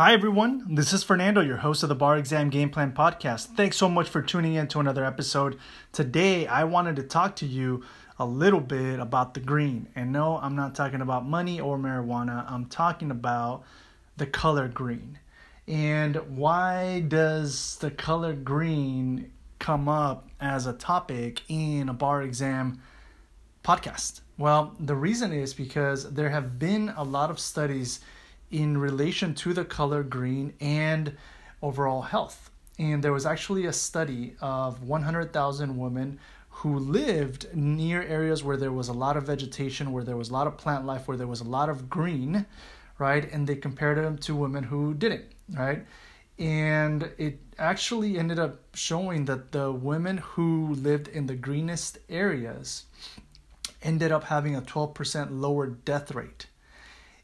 Hi, everyone. This is Fernando, your host of the Bar Exam Game Plan Podcast. Thanks so much for tuning in to another episode. Today, I wanted to talk to you a little bit about the green. And no, I'm not talking about money or marijuana, I'm talking about the color green. And why does the color green come up as a topic in a bar exam podcast? Well, the reason is because there have been a lot of studies in relation to the color green and overall health. And there was actually a study of 100,000 women who lived near areas where there was a lot of vegetation, where there was a lot of plant life, where there was a lot of green, right? And they compared them to women who didn't, right? And it actually ended up showing that the women who lived in the greenest areas ended up having a 12% lower death rate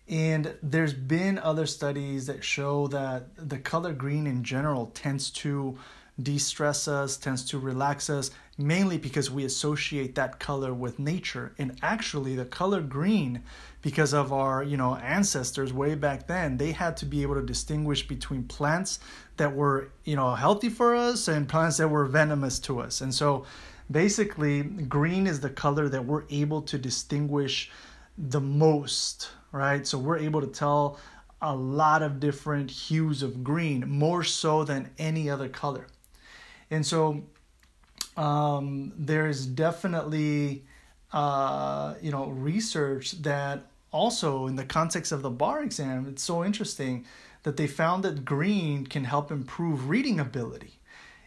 and there's been other studies that show that the color green in general tends to de stress us, tends to relax us, mainly because we associate that color with nature. And actually, the color green, because of our you know ancestors way back then, they had to be able to distinguish between plants that were you know healthy for us and plants that were venomous to us. And so, basically, green is the color that we're able to distinguish the most right? So we're able to tell a lot of different hues of green, more so than any other color. And so um, there's definitely, uh, you know, research that also in the context of the bar exam, it's so interesting that they found that green can help improve reading ability.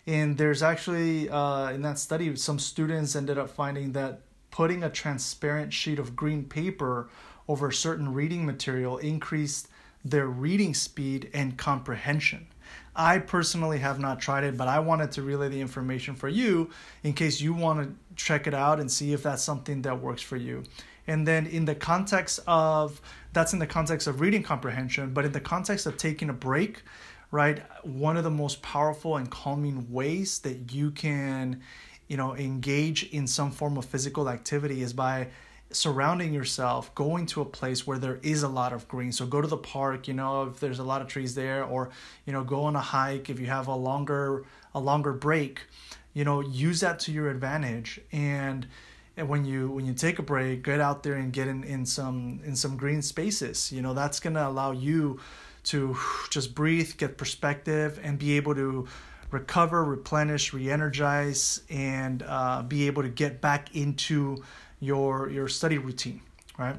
And there's actually, uh, in that study, some students ended up finding that putting a transparent sheet of green paper over certain reading material increased their reading speed and comprehension. I personally have not tried it, but I wanted to relay the information for you in case you want to check it out and see if that's something that works for you. And then in the context of that's in the context of reading comprehension, but in the context of taking a break, right? One of the most powerful and calming ways that you can, you know, engage in some form of physical activity is by surrounding yourself, going to a place where there is a lot of green. So go to the park, you know, if there's a lot of trees there, or you know, go on a hike if you have a longer a longer break. You know, use that to your advantage. And, when you when you take a break, get out there and get in, in some in some green spaces. You know, that's gonna allow you to just breathe, get perspective, and be able to recover, replenish, re-energize, and uh, be able to get back into your your study routine, right?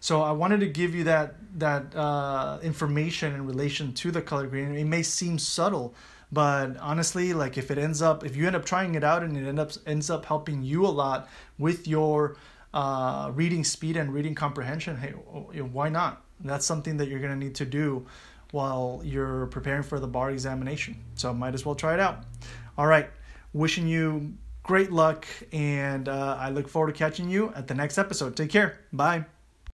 So I wanted to give you that that uh, information in relation to the color green. It may seem subtle, but honestly, like if it ends up, if you end up trying it out and it end up ends up helping you a lot with your uh, reading speed and reading comprehension, hey, why not? That's something that you're gonna need to do while you're preparing for the bar examination. So might as well try it out. All right, wishing you great luck, and uh, I look forward to catching you at the next episode. Take care. Bye.